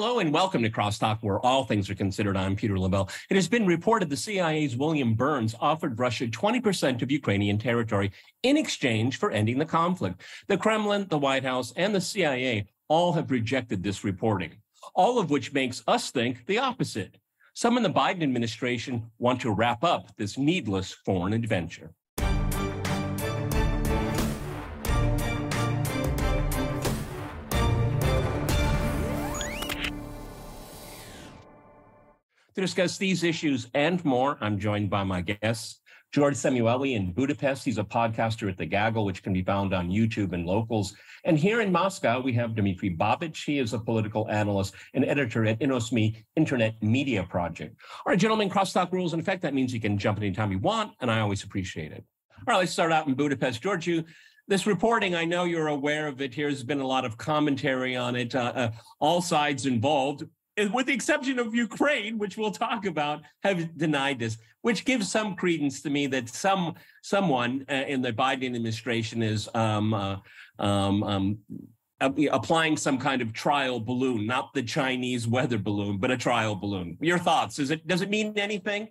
Hello and welcome to Crosstalk, where all things are considered. I'm Peter Lavelle. It has been reported the CIA's William Burns offered Russia 20% of Ukrainian territory in exchange for ending the conflict. The Kremlin, the White House, and the CIA all have rejected this reporting, all of which makes us think the opposite. Some in the Biden administration want to wrap up this needless foreign adventure. To discuss these issues and more, I'm joined by my guests, George Szamuely in Budapest. He's a podcaster at The Gaggle, which can be found on YouTube and locals. And here in Moscow, we have Dmitry Babich. He is a political analyst and editor at InoSMI Internet Media Project. All right, gentlemen, crosstalk rules in effect. That means you can jump anytime you want, and I always appreciate it. All right, let's start out in Budapest. George, you this reporting, I know you're aware of it. Here's been a lot of commentary on it. Uh, uh, all sides involved with the exception of Ukraine, which we'll talk about, have denied this, which gives some credence to me that some someone uh, in the Biden administration is um, uh, um, um, applying some kind of trial balloon, not the Chinese weather balloon, but a trial balloon. Your thoughts? Is it does it mean anything?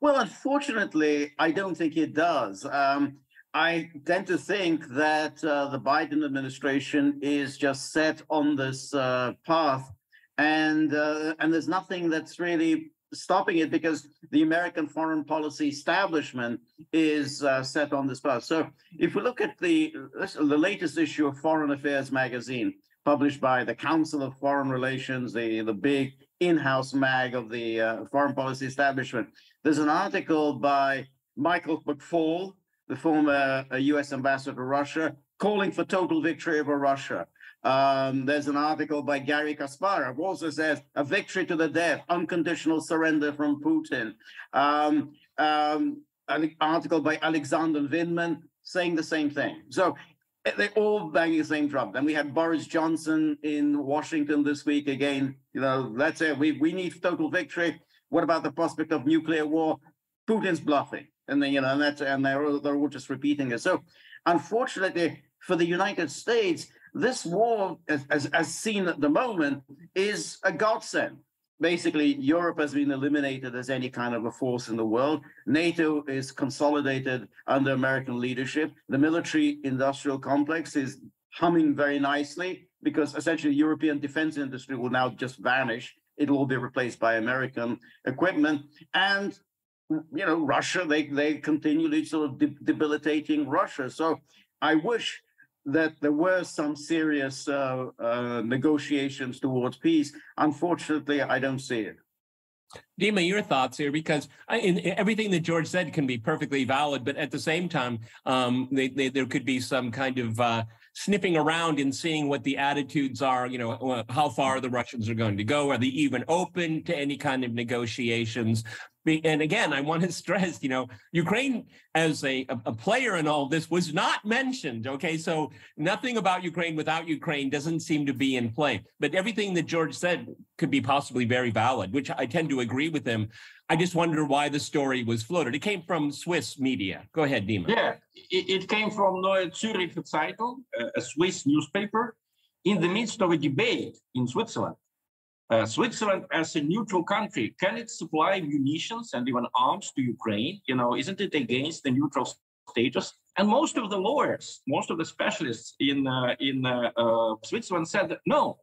Well, unfortunately, I don't think it does. Um, I tend to think that uh, the Biden administration is just set on this uh, path and uh, and there's nothing that's really stopping it because the American foreign policy establishment is uh, set on this path. So if we look at the the latest issue of Foreign Affairs magazine, published by the Council of Foreign Relations, the the big in-house mag of the uh, foreign policy establishment, there's an article by Michael McFaul, the former U.S. Uh, ambassador to Russia, calling for total victory over Russia. Um, there's an article by Garry Kasparov also says a victory to the death, unconditional surrender from Putin. Um, um, an article by Alexander Vindman saying the same thing. So eh, they're all banging the same drum. Then we had Boris Johnson in Washington this week again. You know, let's say we, we need total victory. What about the prospect of nuclear war? Putin's bluffing. And then, you know, and that's and they're, all, they're all just repeating it. So unfortunately for the United States, this war, as, as, seen at the moment, is a godsend. Basically, Europe has been eliminated as any kind of a force in the world. NATO is consolidated under American leadership. The military industrial complex is humming very nicely because essentially the European defense industry will now just vanish. It will be replaced by American equipment. And you know, Russia, they they continually sort of de- debilitating Russia. So I wish that there were some serious uh, uh, negotiations towards peace. Unfortunately, I don't see it. Dima, your thoughts here, because I, in, everything that George said can be perfectly valid, but at the same time, um, they, they, there could be some kind of uh, sniffing around and seeing what the attitudes are. You know, uh, how far the Russians are going to go. Are they even open to any kind of negotiations? And again, I want to stress, you know, Ukraine as a, a player in all this was not mentioned. Okay. So nothing about Ukraine without Ukraine doesn't seem to be in play. But everything that George said could be possibly very valid, which I tend to agree with him. I just wonder why the story was floated. It came from Swiss media. Go ahead, Dima. Yeah, it, came from Neue Zürcher Zeitung, a Swiss newspaper, in the midst of a debate in Switzerland uh, Switzerland, as a neutral country, can it supply munitions and even arms to Ukraine? You know, isn't it against the neutral status? And most of the lawyers, most of the specialists in uh, in uh, uh Switzerland said that no.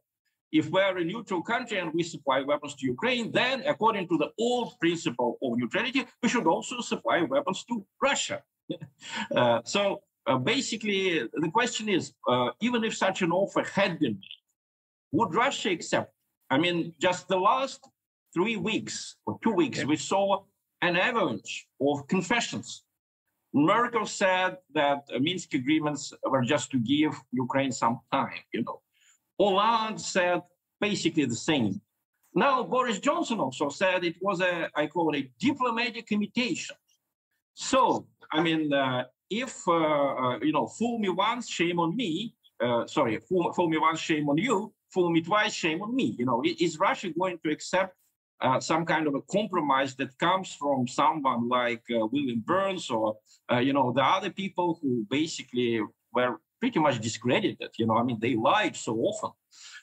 If we're a neutral country and we supply weapons to Ukraine, then according to the old principle of neutrality, we should also supply weapons to Russia. Uh, so uh, basically, the question is, even if such an offer had been made, would Russia accept I mean, just the last three weeks or two weeks, okay. we saw an avalanche of confessions. Merkel said that Minsk agreements were just to give Ukraine some time, you know. Hollande said basically the same. Now, Boris Johnson also said it was a, I call it a diplomatic imitation. So, I mean, uh, if, uh, uh, you know, fool me once, shame on me, uh, sorry, fool, fool me once, shame on you, fool me twice, shame on me. You know, is Russia going to accept uh, some kind of a compromise that comes from someone like uh, William Burns or uh, you know the other people who basically were pretty much discredited. You know, I mean, they lied so often.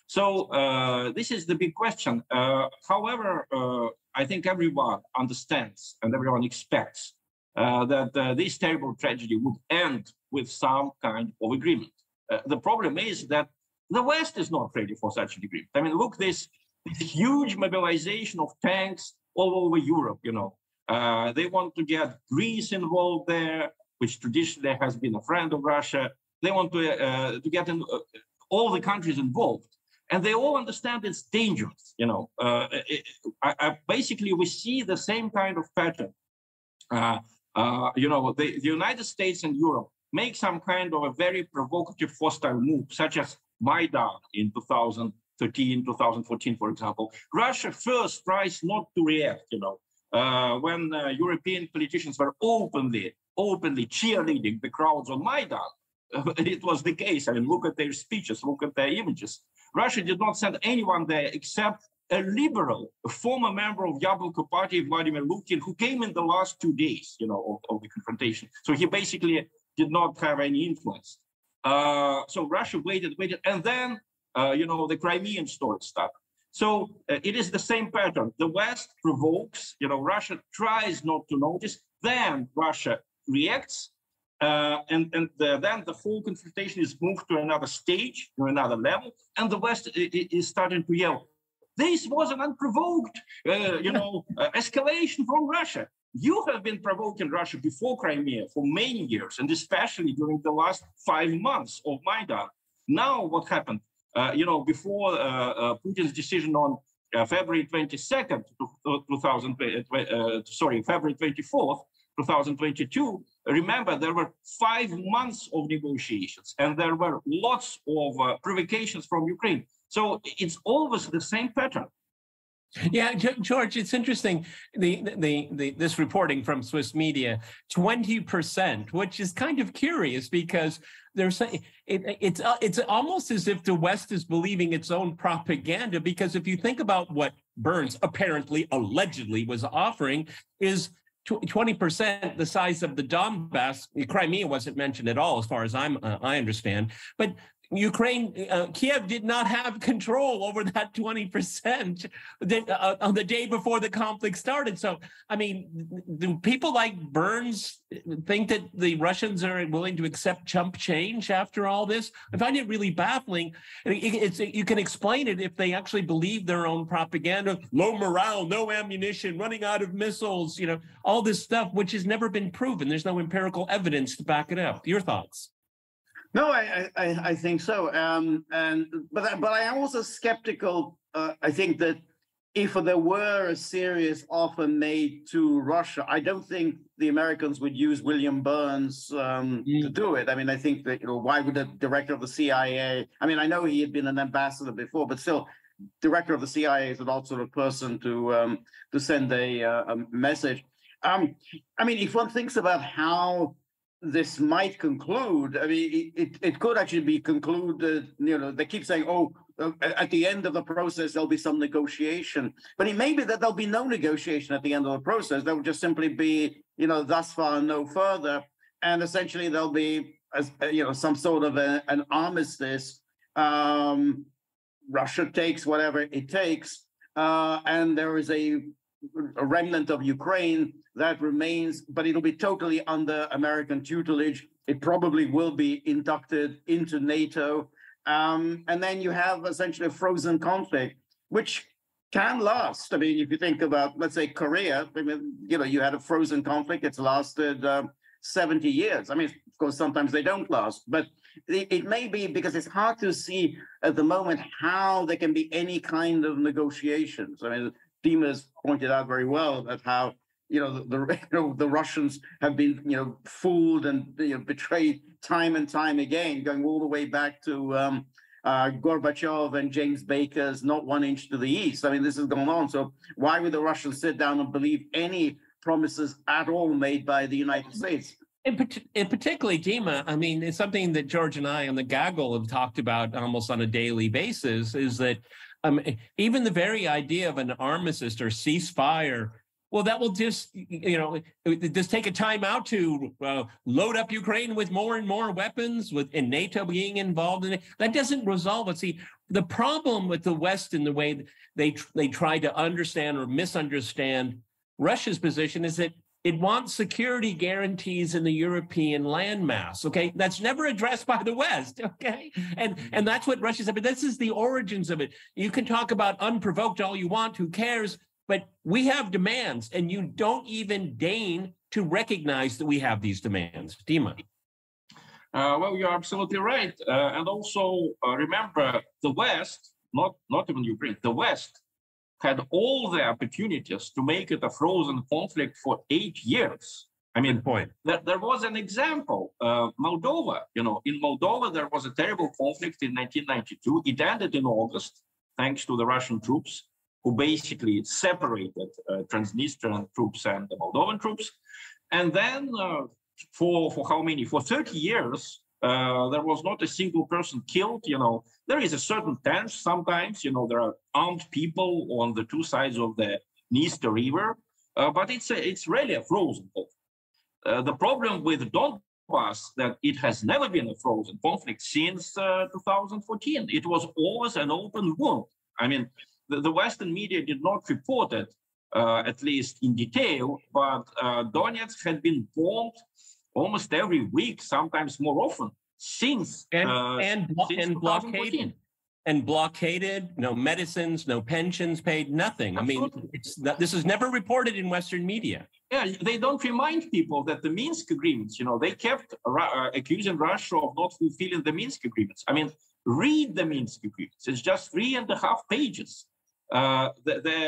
So uh, this is the big question. Uh, however, uh, I think everyone understands and everyone expects that this terrible tragedy would end with some kind of agreement. The problem is that the West is not ready for such an agreement. I mean, look, this, this huge mobilization of tanks all over Europe, you know. Uh, they want to get Greece involved there, which traditionally has been a friend of Russia. They want to, uh, to get in, uh, all the countries involved. And they all understand it's dangerous, you know. Uh, it, I, I, basically, we see the same kind of pattern. Uh, uh, you know, the, the United States and Europe make some kind of a very provocative hostile move, such as Maidan in 2013, 2014, for example. Russia first tries not to react, you know, uh, when uh, European politicians were openly, openly cheerleading the crowds on Maidan. it was the case. I mean, look at their speeches, look at their images. Russia did not send anyone there except a liberal, a former member of Yabloko Party, Vladimir Lukin, who came in the last two days, you know, of, of the confrontation. So he basically did not have any influence. Uh, so Russia waited, waited, and then, uh, you know, the Crimean story started. So uh, it is the same pattern. The West provokes, you know, Russia tries not to notice, then Russia reacts, uh, and and the, then the whole confrontation is moved to another stage, to another level, and the West is starting to yell, this was an unprovoked, uh, you know, uh, escalation from Russia. You have been provoking Russia before Crimea for many years, and especially during the last five months of Maidan. Now, what happened? Uh, you know, before uh, uh, Putin's decision on uh, February 22nd, 2000, sorry, February 24th, 2022, remember there were five months of negotiations and there were lots of uh, provocations from Ukraine. So it's always the same pattern. Yeah, George, it's interesting. The, the, the, this reporting from Swiss media, 20%, which is kind of curious because there's it, it's uh, it's almost as if the West is believing its own propaganda. Because if you think about what Burns apparently, allegedly was offering, is 20% the size of the Donbass. Crimea wasn't mentioned at all, as far as I'm uh, I understand. But Ukraine, uh, Kiev did not have control over that 20% that, uh, on the day before the conflict started. So, I mean, do people like Burns think that the Russians are willing to accept chump change after all this? I find it really baffling. It's, you can explain it if they actually believe their own propaganda, low morale, no ammunition, running out of missiles, you know, all this stuff, which has never been proven. There's no empirical evidence to back it up. Your thoughts? No, I, I, I think so. Um, and but but I am also skeptical. Uh, I think that if there were a serious offer made to Russia, I don't think the Americans would use William Burns um, mm. to do it. I mean, I think that you know why would the director of the CIA? I mean, I know he had been an ambassador before, but still, director of the CIA is an odd sort of person to um, to send a, uh, a message. Um, I mean, if one thinks about how this might conclude. I mean, it, it could actually be concluded. You know, they keep saying, "Oh, uh, at the end of the process, there'll be some negotiation," but it may be that there'll be no negotiation at the end of the process. There will just simply be, you know, thus far no further, and essentially there'll be, as uh, you know, some sort of a, an armistice. Um, Russia takes whatever it takes, uh, and there is a a remnant of Ukraine that remains, but it'll be totally under American tutelage. It probably will be inducted into NATO. Um, and then you have essentially a frozen conflict, which can last. I mean, if you think about, let's say, Korea, I mean, you know, you had a frozen conflict. It's lasted uh, 70 years. I mean, of course, sometimes they don't last, but it, it may be because it's hard to see at the moment how there can be any kind of negotiations. I mean, Dima's pointed out very well that how you know the, the you know, the Russians have been you know fooled and you know, betrayed time and time again, going all the way back to um, uh, Gorbachev and James Baker's "Not One Inch to the East." I mean, this has gone on. So why would the Russians sit down and believe any promises at all made by the United States? In, in particularly, Dima, I mean, it's something that George and I on the gaggle have talked about almost on a daily basis. Is that um, even the very idea of an armistice or ceasefire well, that will just, you know, just take a time out to uh, load up Ukraine with more and more weapons, with and NATO being involved in it. That doesn't resolve it. See, the problem with the West in the way they they try to understand or misunderstand Russia's position is that it wants security guarantees in the European landmass. Okay, that's never addressed by the West. Okay, and and that's what Russia said. But this is the origins of it. You can talk about unprovoked all you want. Who cares? But we have demands, and you don't even deign to recognize that we have these demands. Dima. Uh, well, you're absolutely right. Uh, and also uh, remember, the West, not, not even Ukraine, the West had all the opportunities to make it a frozen conflict for eight years. I mean, Good point. There, there was an example, uh, Moldova. You know, in Moldova, there was a terrible conflict in 1992. It ended in August, thanks to the Russian troops who basically separated uh, Transnistrian troops and the Moldovan troops. And then uh, for, for how many? For 30 years, uh, there was not a single person killed. You know, there is a certain tense sometimes. You know, there are armed people on the two sides of the Dniester River, uh, but it's a, it's really a frozen conflict. Uh, the problem with Donbass that it has never been a frozen conflict since uh, 2014. It was always an open wound. I mean, the, the Western media did not report it, uh, at least in detail, but Donetsk had been bombed almost every week, sometimes more often, since and uh, and, since and blockaded and blockaded. No medicines, no pensions paid, nothing. Absolutely. I mean, it's not, this is never reported in Western media. Yeah, they don't remind people that the Minsk agreements. You know, they kept uh, accusing Russia of not fulfilling the Minsk agreements. I mean, read the Minsk agreements. It's just three and a half pages. Uh, the the,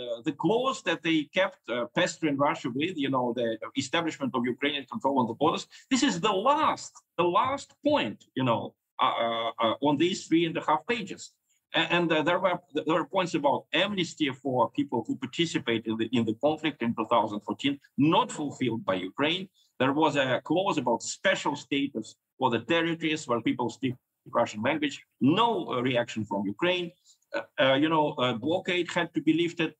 uh, clause that they kept uh, pestering Russia with, you know, the establishment of Ukrainian control on the borders. This is the last, the last point, you know, uh, uh, on these three and a half pages. And, and there were there were points about amnesty for people who participated in the in the conflict in 2014, not fulfilled by Ukraine. There was a clause about special status for the territories where people speak Russian language. No reaction from Ukraine. Uh, uh, you know, uh, blockade had to be lifted.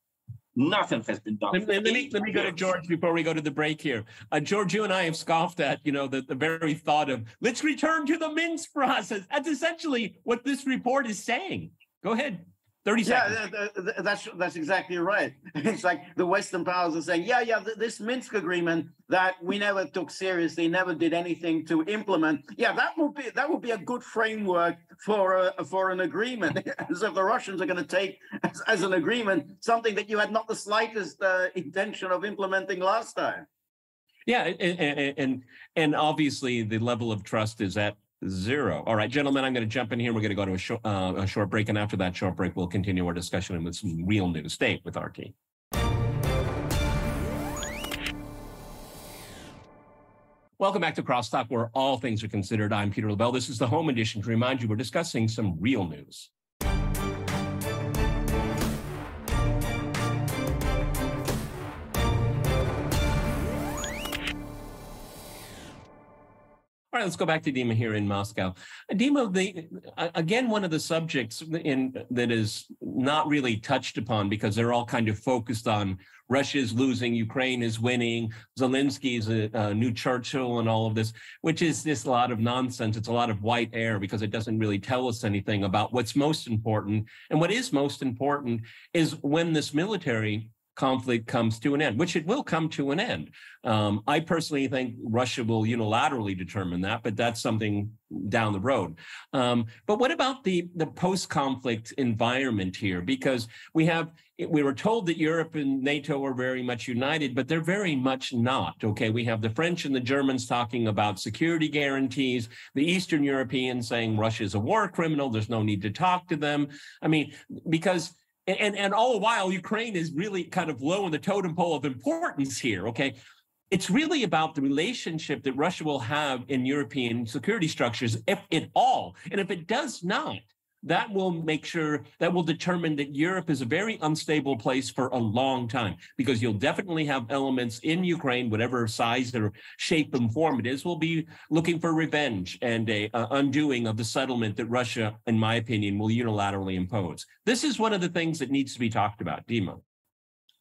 Nothing has been done. Let, let me let me go to George before we go to the break here. Uh, George, you and I have scoffed at you know the, the very thought of let's return to the Minsk process. That's essentially what this report is saying. Go ahead. 30 seconds. Yeah, that's that's exactly right. It's like the Western powers are saying, yeah, yeah, this Minsk agreement that we never took seriously, never did anything to implement. Yeah, that would be that would be a good framework for a, for an agreement. as if the Russians are going to take as, as, an agreement something that you had not the slightest uh, intention of implementing last time. Yeah, and, and and obviously the level of trust is at Zero. All right, gentlemen, I'm going to jump in here. We're going to go to a short, uh, a short break. And after that short break, we'll continue our discussion with some real news. Stay with RT. Welcome back to Crosstalk, where all things are considered. I'm Peter Lavelle. This is the home edition. To remind you, we're discussing some real news. Right, let's go back to Dima here in Moscow. Uh, Dima, the uh, again one of the subjects in that is not really touched upon because they're all kind of focused on Russia's losing, Ukraine is winning, Zelensky's a, a new Churchill, and all of this, which is a lot of nonsense. It's a lot of white air because it doesn't really tell us anything about what's most important. And what is most important is when this military conflict comes to an end, which it will come to an end. Um, I personally think Russia will unilaterally determine that, but that's something down the road. Um, but what about the the post-conflict environment here? Because we have we were told that Europe and NATO are very much united, but they're very much not. Okay, we have the French and the Germans talking about security guarantees, the Eastern Europeans saying Russia is a war criminal. There's no need to talk to them. I mean, because and, and all the while, Ukraine is really kind of low in the totem pole of importance here. Okay. It's really about the relationship that Russia will have in European security structures, if at all. And if it does not, that will make sure that will determine that Europe is a very unstable place for a long time because you'll definitely have elements in Ukraine, whatever size or shape and form it is, will be looking for revenge and a, undoing of the settlement that Russia, in my opinion, will unilaterally impose. This is one of the things that needs to be talked about, Dima.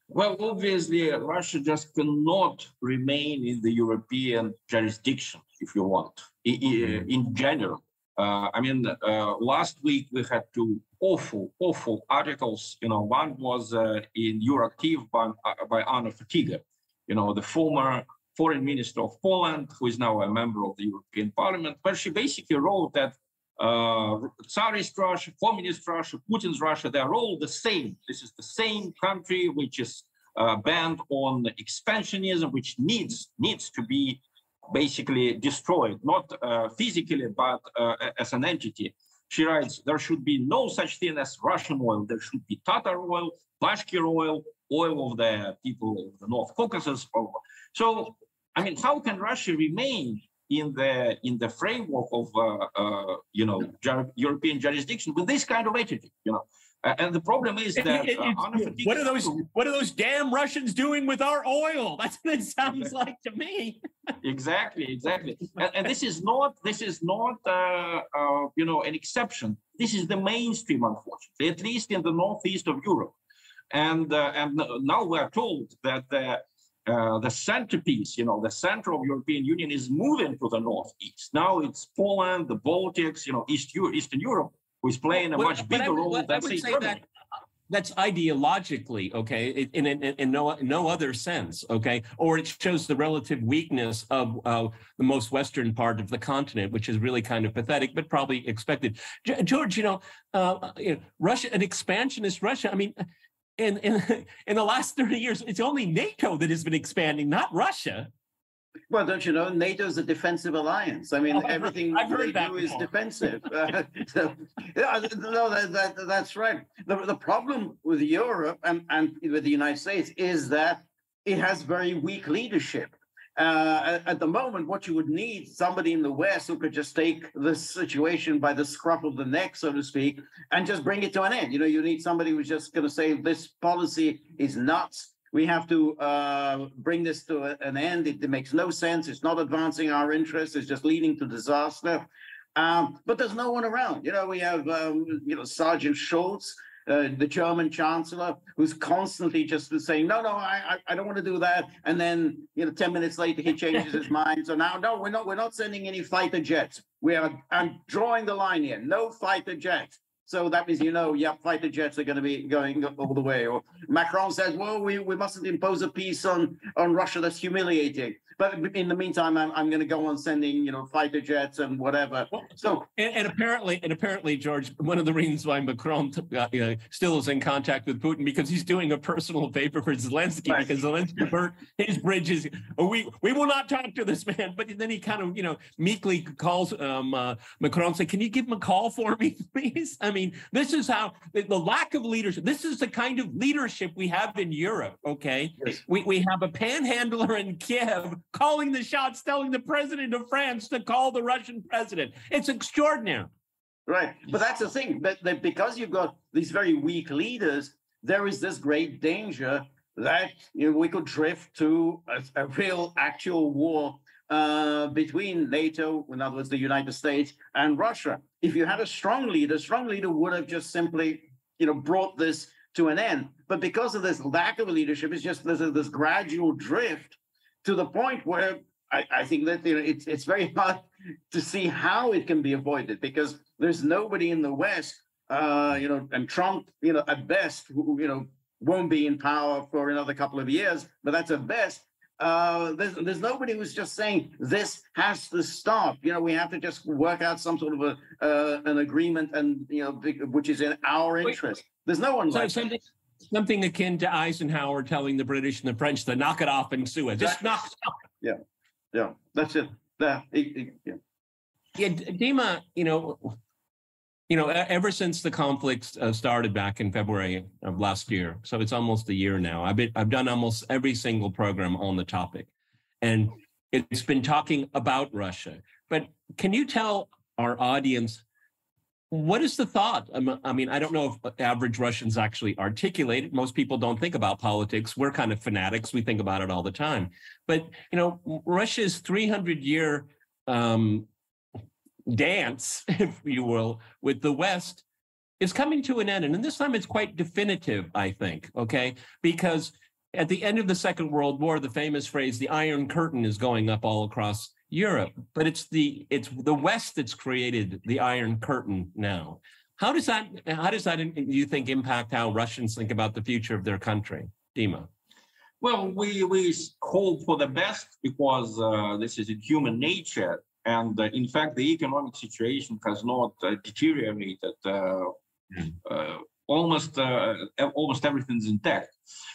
Well, obviously, Russia just cannot remain in the European jurisdiction, if you want, mm-hmm. in general. Uh, I mean, uh, last week we had two awful, awful articles. You know, one was uh, in Euractiv by, uh, by Anna Fotyga, you know, the former foreign minister of Poland, who is now a member of the European Parliament, where she basically wrote that uh, Tsarist Russia, Communist Russia, Putin's Russia, they're all the same. This is the same country which is uh, banned on expansionism, which needs needs to be basically destroyed, not uh, physically, but uh, as an entity. She writes, there should be no such thing as Russian oil. There should be Tatar oil, Bashkir oil, oil of the people of the North Caucasus. So, I mean, how can Russia remain in the in the framework of uh, uh, you know European jurisdiction with this kind of attitude? You know, uh, and the problem is that uh, what are those what are those damn Russians doing with our oil? That's what it sounds like to me. exactly, exactly. And, and, this is not this is not uh, uh, you know an exception. This is the mainstream, unfortunately, at least in the northeast of Europe. And uh, and now we are told that the uh, the centerpiece, you know, the center of European Union is moving to the northeast. Now it's Poland, the Baltics, you know, East Eastern Europe who's playing a much bigger role than would say that that's ideologically okay in, in, in, no no other sense okay? Or it shows the relative weakness of uh, the most western part of the continent which is really kind of pathetic but probably expected. George you know, uh, you know russia an expansionist russia i mean in, in in the last 30 years it's only nato that has been expanding not russia well, don't you know, NATO is a defensive alliance. I mean, oh, everything I've heard, they do is defensive. Uh, so, yeah, no, that, that, that's right. The, the problem with Europe and, and with the United States is that it has very weak leadership. Uh, at the moment, what you would need somebody in the West who could just take this situation by the scruff of the neck, so to speak, and just bring it to an end. You know, you need somebody who's just going to say this policy is nuts we have to uh, bring this to a, an end. It, it, makes no sense. It's not advancing our interests. It's just leading to disaster. Um, but there's no one around. You know, we have, um, you know, Sergeant Schultz, uh, the German chancellor, who's constantly just saying, no, no, I, I don't want to do that. And then, you know, 10 minutes later, he changes his mind. So now, no, we're not, we're not sending any fighter jets. We are, I'm drawing the line here. No fighter jets. So that means you know, yeah, fighter jets are going to be going all the way. Or Macron says, well, we, we mustn't impose a peace on, on Russia that's humiliating. But in the meantime, I'm, I'm going to go on sending, you know, fighter jets and whatever. So and, and apparently, and apparently, George, one of the reasons why Macron uh, uh, still is in contact with Putin because he's doing a personal favor for Zelensky right. because Zelensky burnt his bridges. We we will not talk to this man. But then he kind of, you know, meekly calls um, uh, Macron, say, "Can you give him a call for me, please?" I mean, this is how the, the lack of leadership. This is the kind of leadership we have in Europe. Okay, yes. we we have a panhandler in Kiev calling the shots, telling the president of France to call the Russian president. It's extraordinary. Right. But that's the thing. But, that because you've got these very weak leaders, there is this great danger that you know, we could drift to a, a real actual war uh, between NATO, in other words, the United States and Russia. If you had a strong leader, a strong leader would have just simply, you know, brought this to an end. But because of this lack of leadership, it's just this gradual drift to the point where I, I think that you know, it's it's very hard to see how it can be avoided because there's nobody in the West, uh, you know, and Trump, you know, at best, who, you know, won't be in power for another couple of years, but that's at best. Uh, there's, there's nobody who's just saying this has to stop. You know, we have to just work out some sort of a uh, an agreement, and you know, which is in our interest. There's no one so like something akin to Eisenhower telling the British and the French to knock it off in Suez. Just knock it off. Yeah, yeah, that's it. Yeah, yeah. Yeah, Dima, you know, you know, ever since the conflict uh, started back in February of last year, so it's almost a year now. I've been, I've done almost every single program on the topic, and it's been talking about Russia. But can you tell our audience what is the thought? I mean, I don't know if average Russians actually articulate it. Most people don't think about politics. We're kind of fanatics. We think about it all the time. But you know, Russia's 300 year um, dance, if you will, with the West is coming to an end. And this time it's quite definitive, I think, okay? Because at the end of the Second World War, the famous phrase, the Iron Curtain is going up all across Europe, but it's the it's the West that's created the Iron Curtain now. How does that how does that you think impact how Russians think about the future of their country, Dima? Well, we we hope for the best because uh, this is in human nature, and uh, in fact, the economic situation has not uh, deteriorated. Uh, mm. uh, almost uh, almost everything's intact.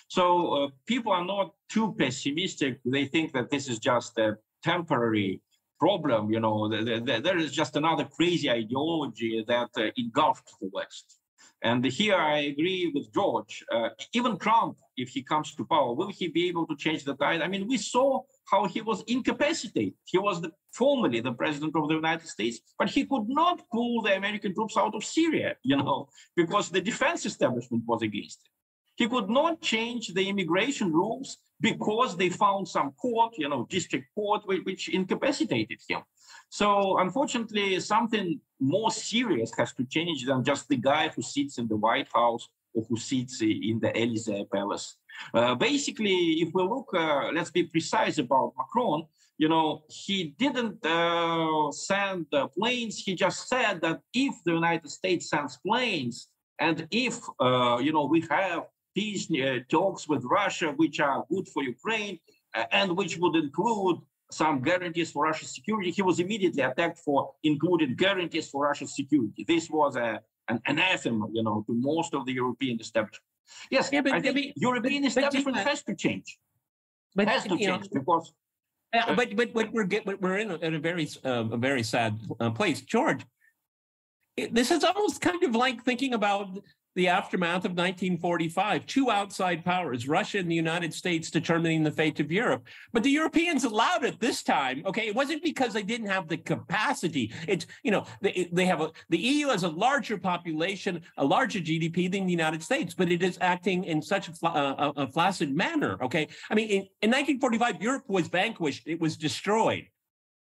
So people are not too pessimistic. They think that this is just a temporary problem. You know, there is just another crazy ideology that engulfed the West. And here I agree with George. Uh, even Trump, if he comes to power, will he be able to change the tide? I mean, we saw how he was incapacitated. He was the, formerly the president of the United States, but he could not pull the American troops out of Syria, you know, because the defense establishment was against it. He could not change the immigration rules because they found some court, you know, district court, which incapacitated him. So unfortunately, something more serious has to change than just the guy who sits in the White House or who sits in the Elysee Palace. Uh, basically, if we look, uh, let's be precise about Macron. You know, he didn't uh, send planes. He just said that if the United States sends planes, and if uh, you know we have peace uh, talks with Russia, which are good for Ukraine, uh, and which would include some guarantees for Russia's security. He was immediately attacked for including guarantees for Russia's security. This was a, an anathema, you know, to most of the European establishment. Yes, yeah, but, I think mean, European but, establishment but, has to change. But has to change know, because. Uh, but but but we're get, we're in a, in a very uh, a very sad uh, place, George. It, this is almost kind of like thinking about the aftermath of 1945. Two outside powers, Russia and the United States, determining the fate of Europe. But the Europeans allowed it this time. Okay, it wasn't because they didn't have the capacity. It's you know they, they have a the EU has a larger population, a larger GDP than the United States, but it is acting in such a, a, uh, uh, a flaccid manner. Okay, I mean in, in 1945 Europe was vanquished. It was destroyed.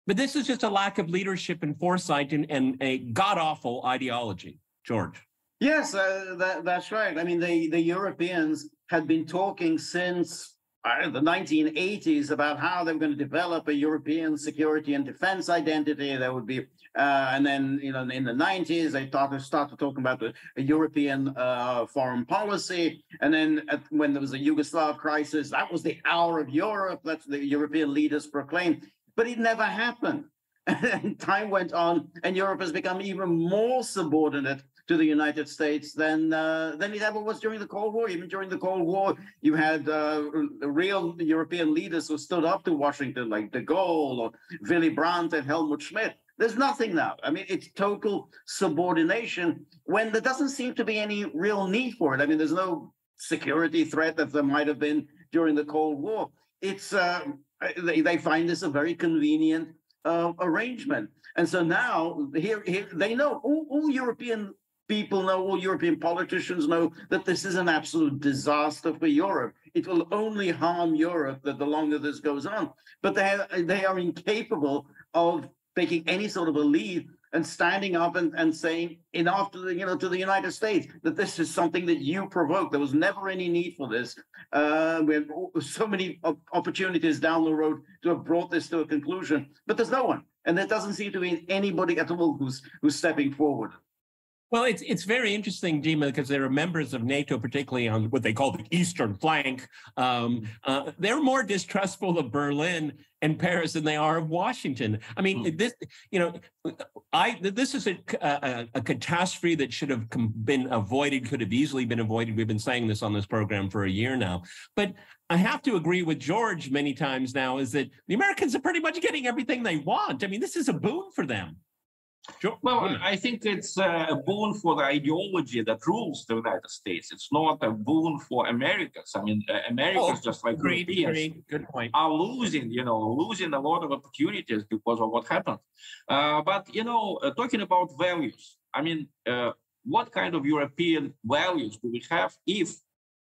But this is just a lack of leadership and foresight and, and a god awful ideology, George. Yes, uh, that, that's right. I mean, the, the Europeans had been talking since uh, the 1980s about how they were going to develop a European security and defense identity. There would be, uh, and then you know, in the 90s they started started talking about a European uh, foreign policy. And then at, when there was a Yugoslav crisis, that was the hour of Europe. That's the European leaders proclaimed, but it never happened. And time went on, and Europe has become even more subordinate to the United States than uh, than it ever was during the Cold War. Even during the Cold War, you had uh, real European leaders who stood up to Washington, like De Gaulle or Willy Brandt and Helmut Schmidt. There's nothing now. I mean, it's total subordination when there doesn't seem to be any real need for it. I mean, there's no security threat that there might have been during the Cold War. It's uh, they, they find this a very convenient uh, arrangement. And so now here, here they know all, all European people know, all European politicians know that this is an absolute disaster for Europe. It will only harm Europe that the longer this goes on. But they are, they are incapable of taking any sort of a lead and standing up and, and saying enough to the you know to the United States that this is something that you provoked. There was never any need for this. Uh, we had so many opportunities down the road to have brought this to a conclusion, but there's no one, and there doesn't seem to be anybody at all who's who's stepping forward. Well, it's it's very interesting, Dima, because there are members of NATO, particularly on what they call the eastern flank. Um, mm-hmm. uh, they're more distrustful of Berlin and Paris than they are of Washington. I mean, mm. this, you know, I this is a, a, a, catastrophe that should have been avoided, could have easily been avoided. We've been saying this on this program for a year now, but I have to agree with George many times now. Is that the Americans are pretty much getting everything they want? I mean, this is a boon for them. Sure. Well, I think it's a boon for the ideology that rules the United States. It's not a boon for Americans. I mean, Americans, oh, just like great, Europeans, Good point. are losing, you know, losing a lot of opportunities because of what happened. Uh, but, you know, uh, talking about values, I mean, uh, what kind of European values do we have if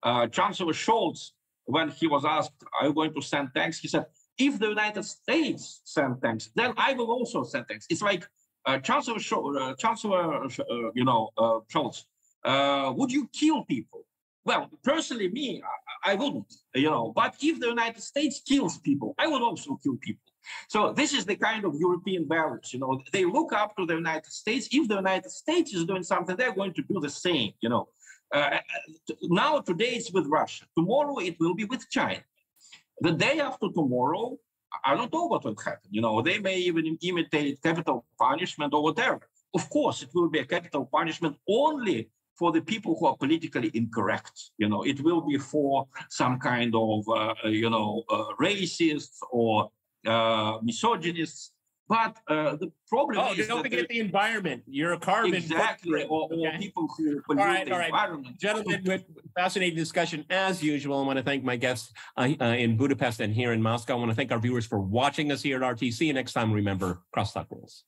uh, Chancellor Scholz, when he was asked, are you going to send tanks? He said, if the United States send tanks, then I will also send tanks. It's like uh, Chancellor, uh, Chancellor, uh, you know, uh, uh, would you kill people? well, personally, me, I, I wouldn't, you know. But if the United States kills people, I would also kill people. So this is the kind of European values, you know. They look up to the United States. If the United States is doing something, they're going to do the same, you know. Uh, now, today it's with Russia. Tomorrow it will be with China. The day after tomorrow, I don't know what will happen. You know, they may even imitate capital punishment or whatever. Of course, it will be a capital punishment only for the people who are politically incorrect. You know, it will be for some kind of, uh, you know, uh, racists or uh, misogynists. But uh, the problem oh, is don't forget the environment. You're a carbon exactly, or, or okay. people who pollute all right, the all right. environment. Gentlemen, with fascinating discussion as usual. I want to thank my guests uh, uh, in Budapest and here in Moscow. I want to thank our viewers for watching us here at RTC. You next time. Remember, cross talk rules.